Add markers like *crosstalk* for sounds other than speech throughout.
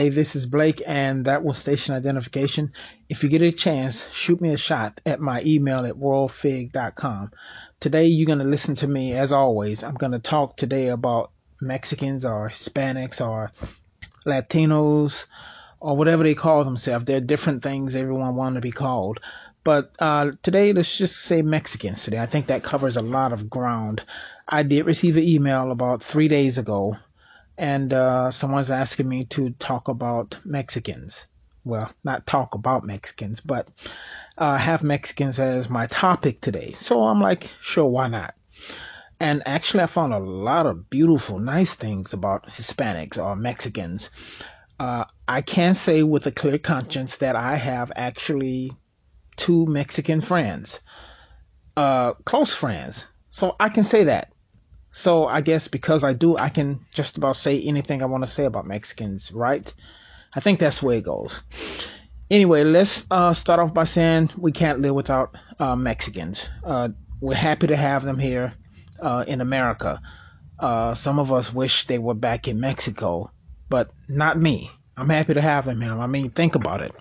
Hey, this is Blake, and that was station identification. If you get a chance, shoot me a shot at my email at worldfig.com. Today, you're going to listen to me as always. I'm going to talk today about Mexicans or Hispanics or Latinos or whatever they call themselves. There are different things everyone wants to be called. But uh, today, let's just say Mexicans today. I think that covers a lot of ground. I did receive an email about three days ago and uh, someone's asking me to talk about Mexicans. Well, not talk about Mexicans, but uh, have Mexicans as my topic today. So I'm like, sure, why not? And actually, I found a lot of beautiful, nice things about Hispanics or Mexicans. Uh, I can say with a clear conscience that I have actually two Mexican friends, uh, close friends. So I can say that. So I guess because I do, I can just about say anything I want to say about Mexicans, right? I think that's the way it goes. Anyway, let's uh, start off by saying we can't live without uh, Mexicans. Uh, we're happy to have them here uh, in America. Uh, some of us wish they were back in Mexico, but not me. I'm happy to have them here. I mean, think about it.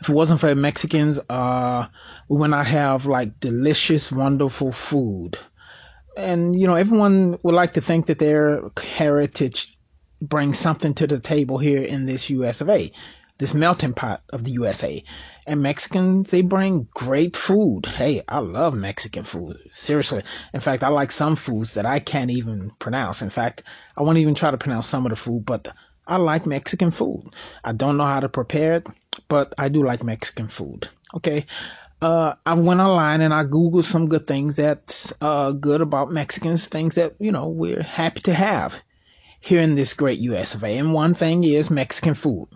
If it wasn't for Mexicans, uh, we would not have like delicious, wonderful food and you know everyone would like to think that their heritage brings something to the table here in this US of A, this melting pot of the USA. And Mexicans, they bring great food. Hey, I love Mexican food. Seriously. In fact, I like some foods that I can't even pronounce. In fact, I won't even try to pronounce some of the food, but I like Mexican food. I don't know how to prepare it, but I do like Mexican food. Okay uh, I went online and I googled some good things that's uh, good about Mexicans, things that you know we're happy to have here in this great U.S. of A. And one thing is Mexican food.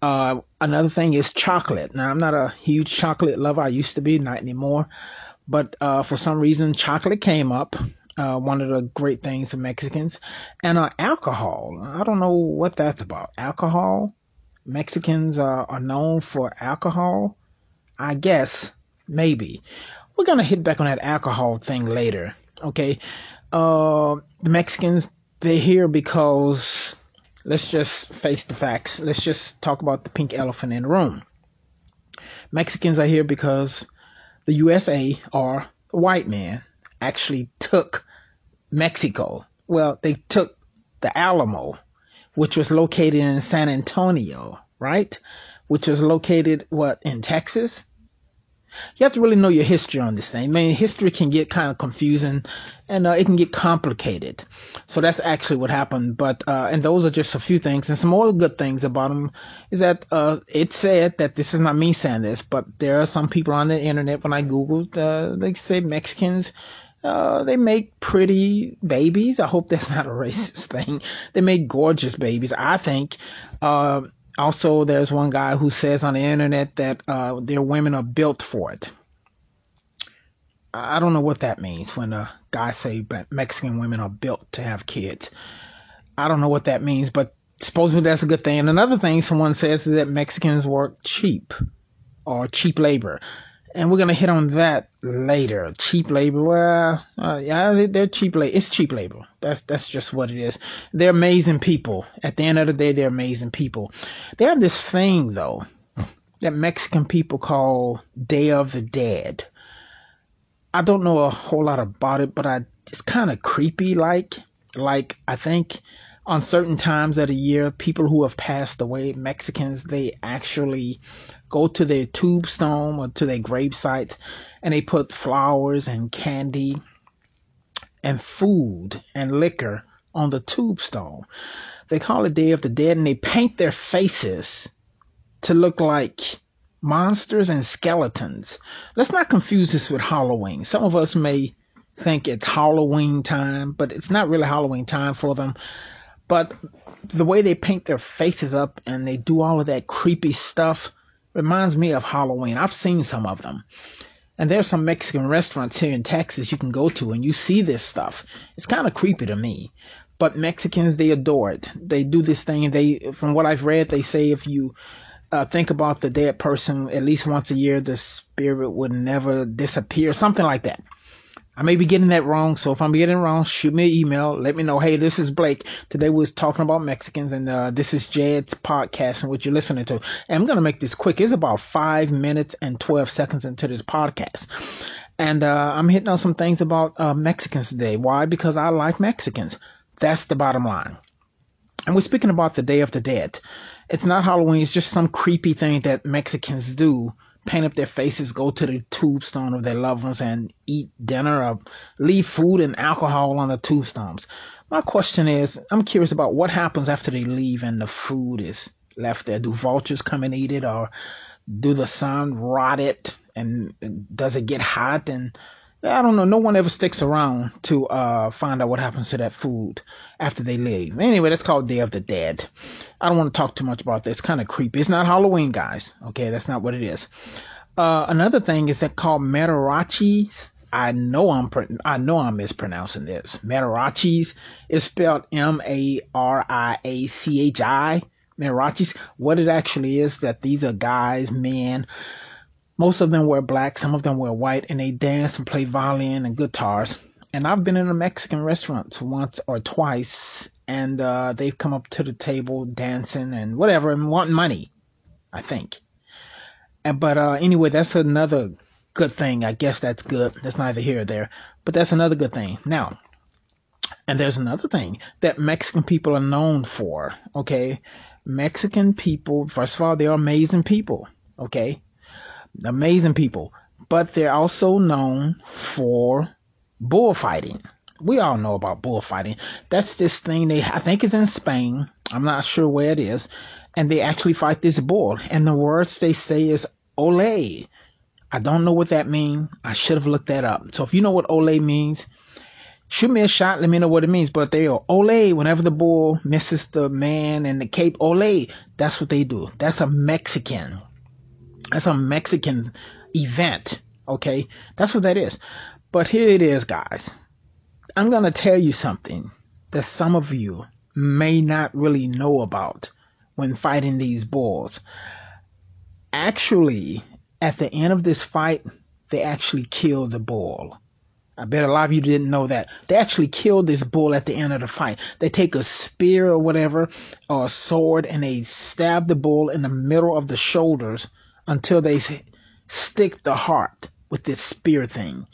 Uh, another thing is chocolate. Now I'm not a huge chocolate lover. I used to be, not anymore. But uh, for some reason, chocolate came up. Uh, one of the great things of Mexicans, and uh, alcohol. I don't know what that's about. Alcohol. Mexicans are known for alcohol. I guess maybe we're gonna hit back on that alcohol thing later. Okay, uh, the Mexicans they're here because let's just face the facts. Let's just talk about the pink elephant in the room. Mexicans are here because the USA or white man actually took Mexico. Well, they took the Alamo, which was located in San Antonio, right? Which was located what in Texas? You have to really know your history on this thing. I mean, history can get kind of confusing and uh, it can get complicated. So that's actually what happened. But, uh, and those are just a few things. And some more good things about them is that, uh, it said that this is not me saying this, but there are some people on the internet when I Googled, uh, they say Mexicans, uh, they make pretty babies. I hope that's *laughs* not a racist thing. They make gorgeous babies. I think, uh, also, there's one guy who says on the internet that uh, their women are built for it. I don't know what that means when a guy say Mexican women are built to have kids. I don't know what that means, but supposedly that's a good thing. And another thing someone says is that Mexicans work cheap or cheap labor and we're gonna hit on that later. Cheap labor, well, uh, yeah, they're cheap labor. It's cheap labor. That's that's just what it is. They're amazing people. At the end of the day, they're amazing people. They have this thing though that Mexican people call Day of the Dead. I don't know a whole lot about it, but I it's kind of creepy. Like like I think on certain times of the year, people who have passed away, Mexicans, they actually go to their tombstone or to their gravesite and they put flowers and candy and food and liquor on the tombstone. They call it Day of the Dead and they paint their faces to look like monsters and skeletons. Let's not confuse this with Halloween. Some of us may think it's Halloween time, but it's not really Halloween time for them. But the way they paint their faces up and they do all of that creepy stuff reminds me of Halloween. I've seen some of them. And there's some Mexican restaurants here in Texas you can go to and you see this stuff. It's kind of creepy to me. But Mexicans, they adore it. They do this thing. They, from what I've read, they say if you uh, think about the dead person at least once a year, the spirit would never disappear. Something like that. I may be getting that wrong, so if I'm getting wrong, shoot me an email. Let me know. Hey, this is Blake. Today we was talking about Mexicans, and uh, this is Jed's podcast and what you're listening to. And I'm gonna make this quick. It's about five minutes and 12 seconds into this podcast, and uh, I'm hitting on some things about uh, Mexicans today. Why? Because I like Mexicans. That's the bottom line. And we're speaking about the Day of the Dead. It's not Halloween. It's just some creepy thing that Mexicans do paint up their faces, go to the tombstone of their loved ones and eat dinner or leave food and alcohol on the tombstones. My question is, I'm curious about what happens after they leave and the food is left there. Do vultures come and eat it or do the sun rot it and does it get hot and I don't know. No one ever sticks around to uh, find out what happens to that food after they leave. Anyway, that's called Day of the Dead. I don't want to talk too much about this. It's kind of creepy. It's not Halloween, guys. Okay, that's not what it is. Uh, another thing is that called Mariachis. I know I'm I know I'm mispronouncing this. Mariachis is spelled M A R I A C H I. Mariachis. What it actually is that these are guys, men most of them wear black, some of them wear white, and they dance and play violin and guitars. And I've been in a Mexican restaurant once or twice, and uh, they've come up to the table dancing and whatever and wanting money, I think. And, but uh, anyway, that's another good thing. I guess that's good. That's neither here or there, but that's another good thing. Now, and there's another thing that Mexican people are known for. Okay, Mexican people, first of all, they're amazing people. Okay, amazing people, but they're also known for bullfighting. We all know about bullfighting. That's this thing they, I think is in Spain. I'm not sure where it is. And they actually fight this bull. And the words they say is ole. I don't know what that means. I should have looked that up. So if you know what ole means, shoot me a shot. Let me know what it means. But they are ole whenever the bull misses the man and the cape. Ole. That's what they do. That's a Mexican. That's a Mexican event. Okay. That's what that is. But here it is, guys. I'm going to tell you something that some of you may not really know about when fighting these bulls. Actually, at the end of this fight, they actually killed the bull. I bet a lot of you didn't know that. They actually killed this bull at the end of the fight. They take a spear or whatever, or a sword, and they stab the bull in the middle of the shoulders until they stick the heart with this spear thing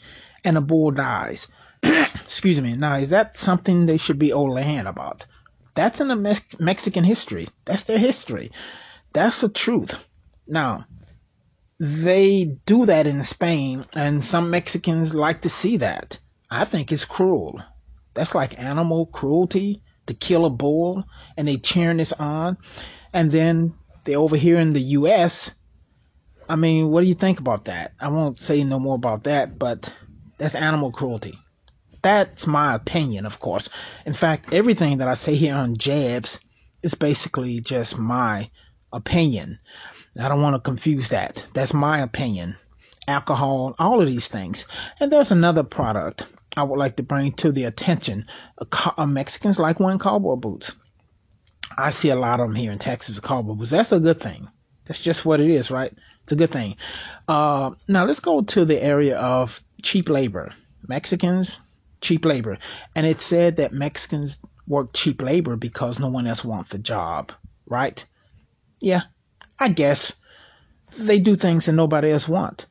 and the bull dies. *clears throat* Excuse me. Now, is that something they should be Olan about? That's in the Me- Mexican history. That's their history. That's the truth. Now, they do that in Spain, and some Mexicans like to see that. I think it's cruel. That's like animal cruelty to kill a bull, and they cheering this on. And then they over here in the U.S. I mean, what do you think about that? I won't say no more about that, but that's animal cruelty. That's my opinion, of course. In fact, everything that I say here on Jabs is basically just my opinion. I don't want to confuse that. That's my opinion. Alcohol, all of these things. And there's another product I would like to bring to the attention. Mexicans like wearing cowboy boots. I see a lot of them here in Texas, with cowboy boots. That's a good thing. That's just what it is, right? It's a good thing. Uh, now let's go to the area of cheap labor. Mexicans, cheap labor. And it said that Mexicans work cheap labor because no one else wants the job, right? Yeah, I guess they do things that nobody else want.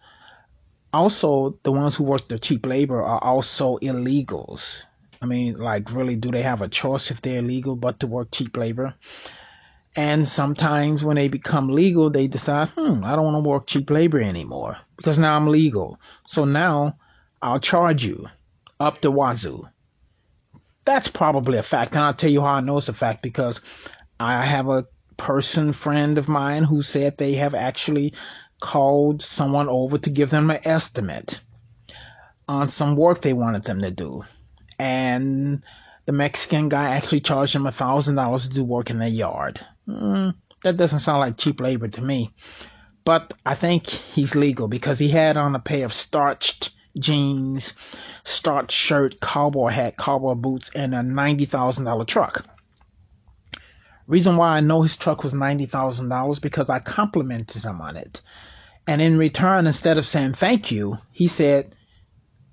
Also, the ones who work the cheap labor are also illegals. I mean, like, really, do they have a choice if they're illegal but to work cheap labor? And sometimes when they become legal, they decide, hmm, I don't want to work cheap labor anymore because now I'm legal. So now I'll charge you up to wazoo. That's probably a fact. And I'll tell you how I know it's a fact because I have a person friend of mine who said they have actually called someone over to give them an estimate on some work they wanted them to do. And the Mexican guy actually charged them a thousand dollars to do work in their yard. Mm, that doesn't sound like cheap labor to me. But I think he's legal because he had on a pair of starched jeans, starched shirt, cowboy hat, cowboy boots, and a $90,000 truck. Reason why I know his truck was $90,000 because I complimented him on it. And in return, instead of saying thank you, he said,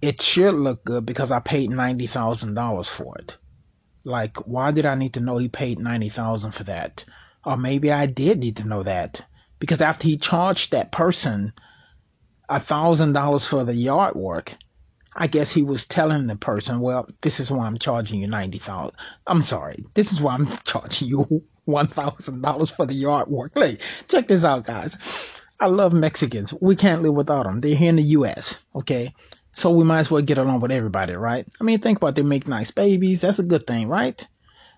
it should look good because I paid ninety thousand dollars for it. Like, why did I need to know he paid ninety thousand for that? Or maybe I did need to know that because after he charged that person a thousand dollars for the yard work, I guess he was telling the person, well, this is why I'm charging you ninety thousand. I'm sorry, this is why I'm *laughs* charging you one thousand dollars for the yard work. Like, check this out, guys. I love Mexicans. We can't live without them. They're here in the U.S. Okay, so we might as well get along with everybody, right? I mean, think about it. they make nice babies. That's a good thing, right?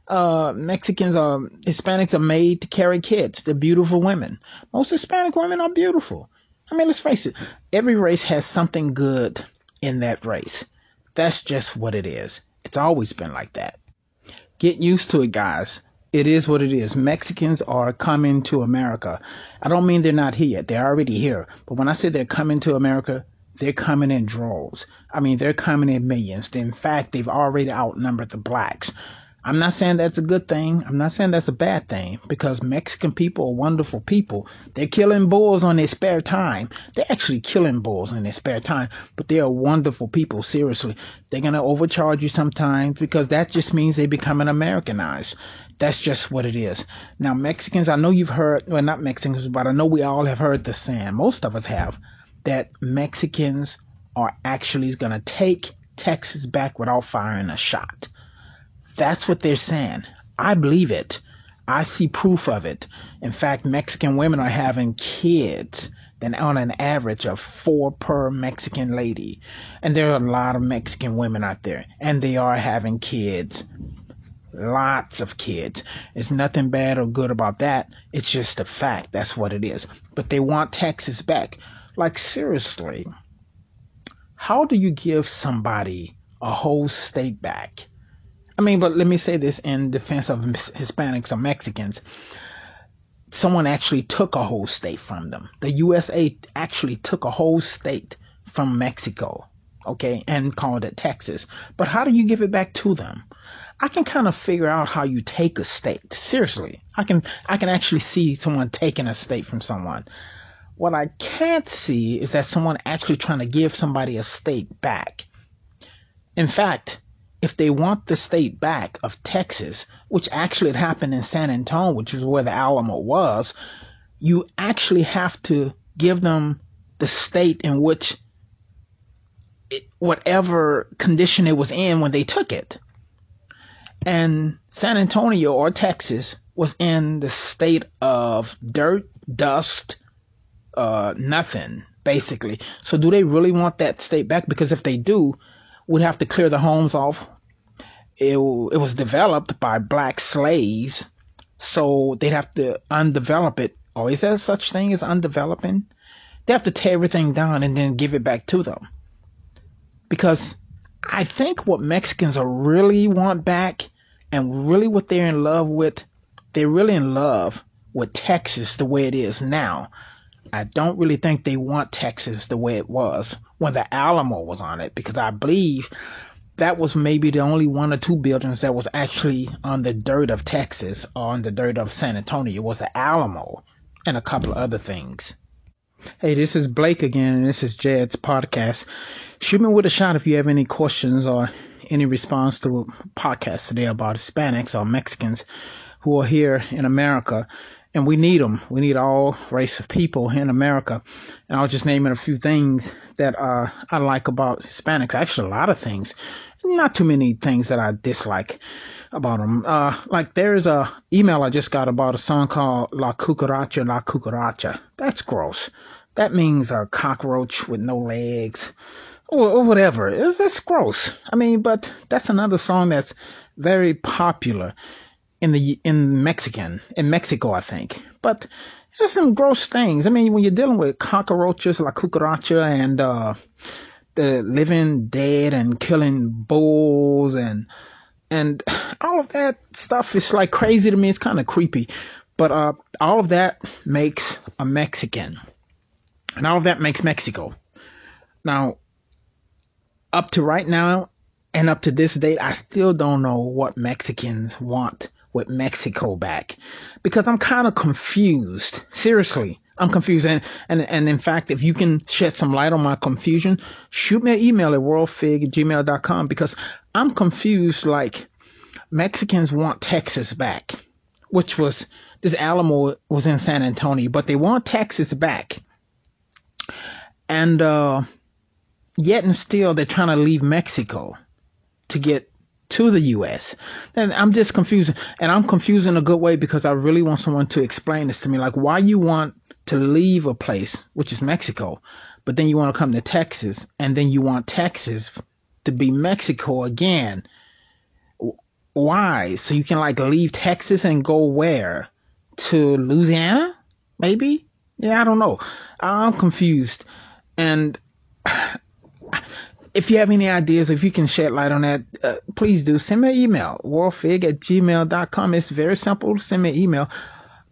Uh, Mexicans are Hispanics are made to carry kids. They're beautiful women. Most Hispanic women are beautiful. I mean, let's face it. Every race has something good in that race. That's just what it is. It's always been like that. Get used to it, guys. It is what it is. Mexicans are coming to America. I don't mean they're not here yet. They're already here. But when I say they're coming to America, they're coming in droves. I mean, they're coming in millions. In fact, they've already outnumbered the blacks. I'm not saying that's a good thing. I'm not saying that's a bad thing because Mexican people are wonderful people. They're killing bulls on their spare time. They're actually killing bulls in their spare time, but they are wonderful people. Seriously. They're going to overcharge you sometimes because that just means they become an Americanized. That's just what it is. Now, Mexicans, I know you've heard, well, not Mexicans, but I know we all have heard the saying, most of us have, that Mexicans are actually going to take Texas back without firing a shot. That's what they're saying. I believe it. I see proof of it. In fact, Mexican women are having kids than on an average of four per Mexican lady. And there are a lot of Mexican women out there and they are having kids. Lots of kids. It's nothing bad or good about that. It's just a fact. That's what it is. But they want Texas back. Like seriously, how do you give somebody a whole state back? I mean, but let me say this in defense of Hispanics or Mexicans. Someone actually took a whole state from them. The USA actually took a whole state from Mexico, okay, and called it Texas. But how do you give it back to them? I can kind of figure out how you take a state. Seriously, I can I can actually see someone taking a state from someone. What I can't see is that someone actually trying to give somebody a state back. In fact, if they want the state back of Texas, which actually had happened in San Antonio, which is where the Alamo was, you actually have to give them the state in which it, whatever condition it was in when they took it. And San Antonio or Texas was in the state of dirt, dust, uh, nothing, basically. So do they really want that state back? Because if they do, would have to clear the homes off. It, it was developed by black slaves, so they'd have to undevelop it. Or is there such thing as undeveloping? They have to tear everything down and then give it back to them. Because I think what Mexicans are really want back and really what they're in love with, they're really in love with Texas the way it is now. I don't really think they want Texas the way it was when the Alamo was on it because I believe that was maybe the only one or two buildings that was actually on the dirt of Texas or on the dirt of San Antonio. It was the Alamo and a couple of other things. Hey, this is Blake again, and this is Jed's podcast. Shoot me with a shot if you have any questions or any response to a podcast today about Hispanics or Mexicans who are here in America and we need them. We need all race of people in America. And I'll just name it a few things that uh, I like about Hispanics. Actually, a lot of things. Not too many things that I dislike about them. Uh, like there's a email I just got about a song called La Cucaracha, La Cucaracha. That's gross. That means a cockroach with no legs or, whatever. It's, it's gross. I mean, but that's another song that's very popular in the in Mexican in Mexico, I think. But there's some gross things. I mean, when you're dealing with cockroaches, la cucaracha, and uh, the living dead and killing bulls and and all of that stuff is like crazy to me. It's kind of creepy, but uh, all of that makes a Mexican, and all of that makes Mexico. Now, up to right now, and up to this date, I still don't know what Mexicans want with Mexico back because I'm kind of confused. Seriously, I'm confused. And, and, and in fact, if you can shed some light on my confusion, shoot me an email at worldfig at gmail.com because I'm confused. Like Mexicans want Texas back, which was this Alamo was in San Antonio, but they want Texas back. And, uh, yet and still they're trying to leave Mexico to get to the U.S. And I'm just confused, and I'm confused in a good way because I really want someone to explain this to me, like why you want to leave a place, which is Mexico, but then you want to come to Texas, and then you want Texas to be Mexico again. Why? So you can like leave Texas and go where? To Louisiana? Maybe? Yeah, I don't know. I'm confused. And if you have any ideas, if you can shed light on that, uh, please do. Send me an email, worldfig at gmail.com. It's very simple. Send me an email.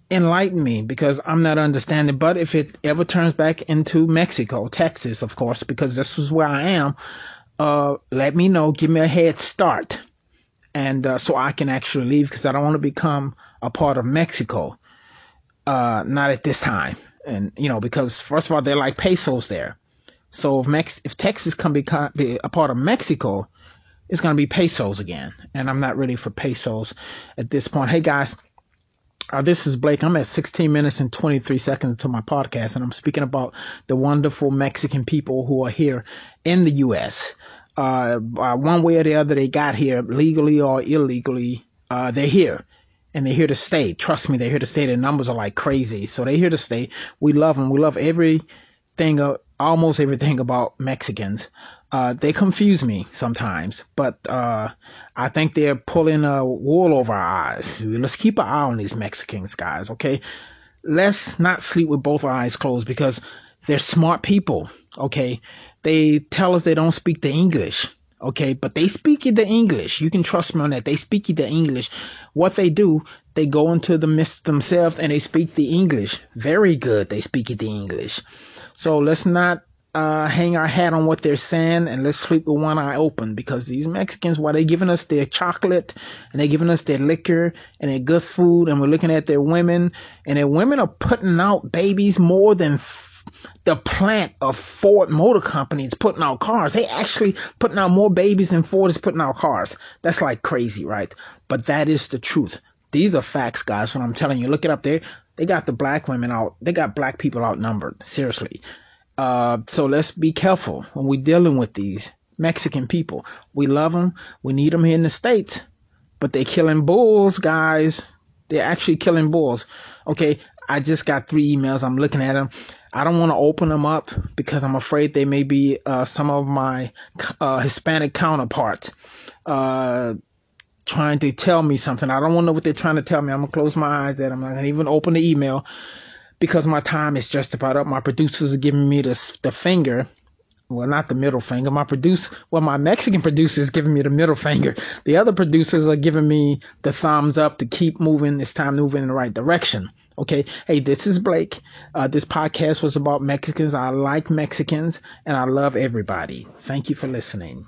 Enlighten me because I'm not understanding. But if it ever turns back into Mexico, Texas, of course, because this is where I am, uh, let me know. Give me a head start. And uh, so I can actually leave because I don't want to become a part of Mexico. Uh, not at this time. And, you know, because first of all, they're like pesos there. So if Mex- if Texas can be, be a part of Mexico, it's going to be pesos again. And I'm not ready for pesos at this point. Hey guys, uh, this is Blake. I'm at 16 minutes and 23 seconds to my podcast, and I'm speaking about the wonderful Mexican people who are here in the U.S. Uh, uh, one way or the other, they got here legally or illegally. Uh, they're here and they're here to stay. Trust me, they're here to stay. Their numbers are like crazy. So they're here to stay. We love them. We love everything almost everything about Mexicans. Uh, they confuse me sometimes, but uh, I think they're pulling a wool over our eyes. Let's keep an eye on these Mexicans, guys. Okay, let's not sleep with both eyes closed because they're smart people. Okay, they tell us they don't speak the English. Okay, but they speak the English. You can trust me on that. They speak the English. What they do, they go into the mist themselves and they speak the English. Very good. They speak the English. So let's not uh, hang our hat on what they're saying and let's sleep with one eye open because these Mexicans, while they're giving us their chocolate and they're giving us their liquor and their good food and we're looking at their women and their women are putting out babies more than f- the plant of Ford Motor Company is putting out cars. They actually putting out more babies than Ford is putting out cars. That's like crazy, right? But that is the truth. These are facts, guys. What I'm telling you, look it up there. They got the black women out. They got black people outnumbered. Seriously. Uh, so let's be careful when we're dealing with these Mexican people. We love them. We need them here in the States, but they're killing bulls, guys. They're actually killing bulls. Okay. I just got three emails. I'm looking at them. I don't want to open them up because I'm afraid they may be, uh, some of my, uh, Hispanic counterparts, uh, trying to tell me something. I don't want to know what they're trying to tell me. I'm gonna close my eyes. That I'm not gonna even open the email because my time is just about up. My producers are giving me the the finger. Well, not the middle finger. My produce, well, my Mexican producer is giving me the middle finger. The other producers are giving me the thumbs up to keep moving. It's time move in the right direction. Okay. Hey, this is Blake. Uh, this podcast was about Mexicans. I like Mexicans and I love everybody. Thank you for listening.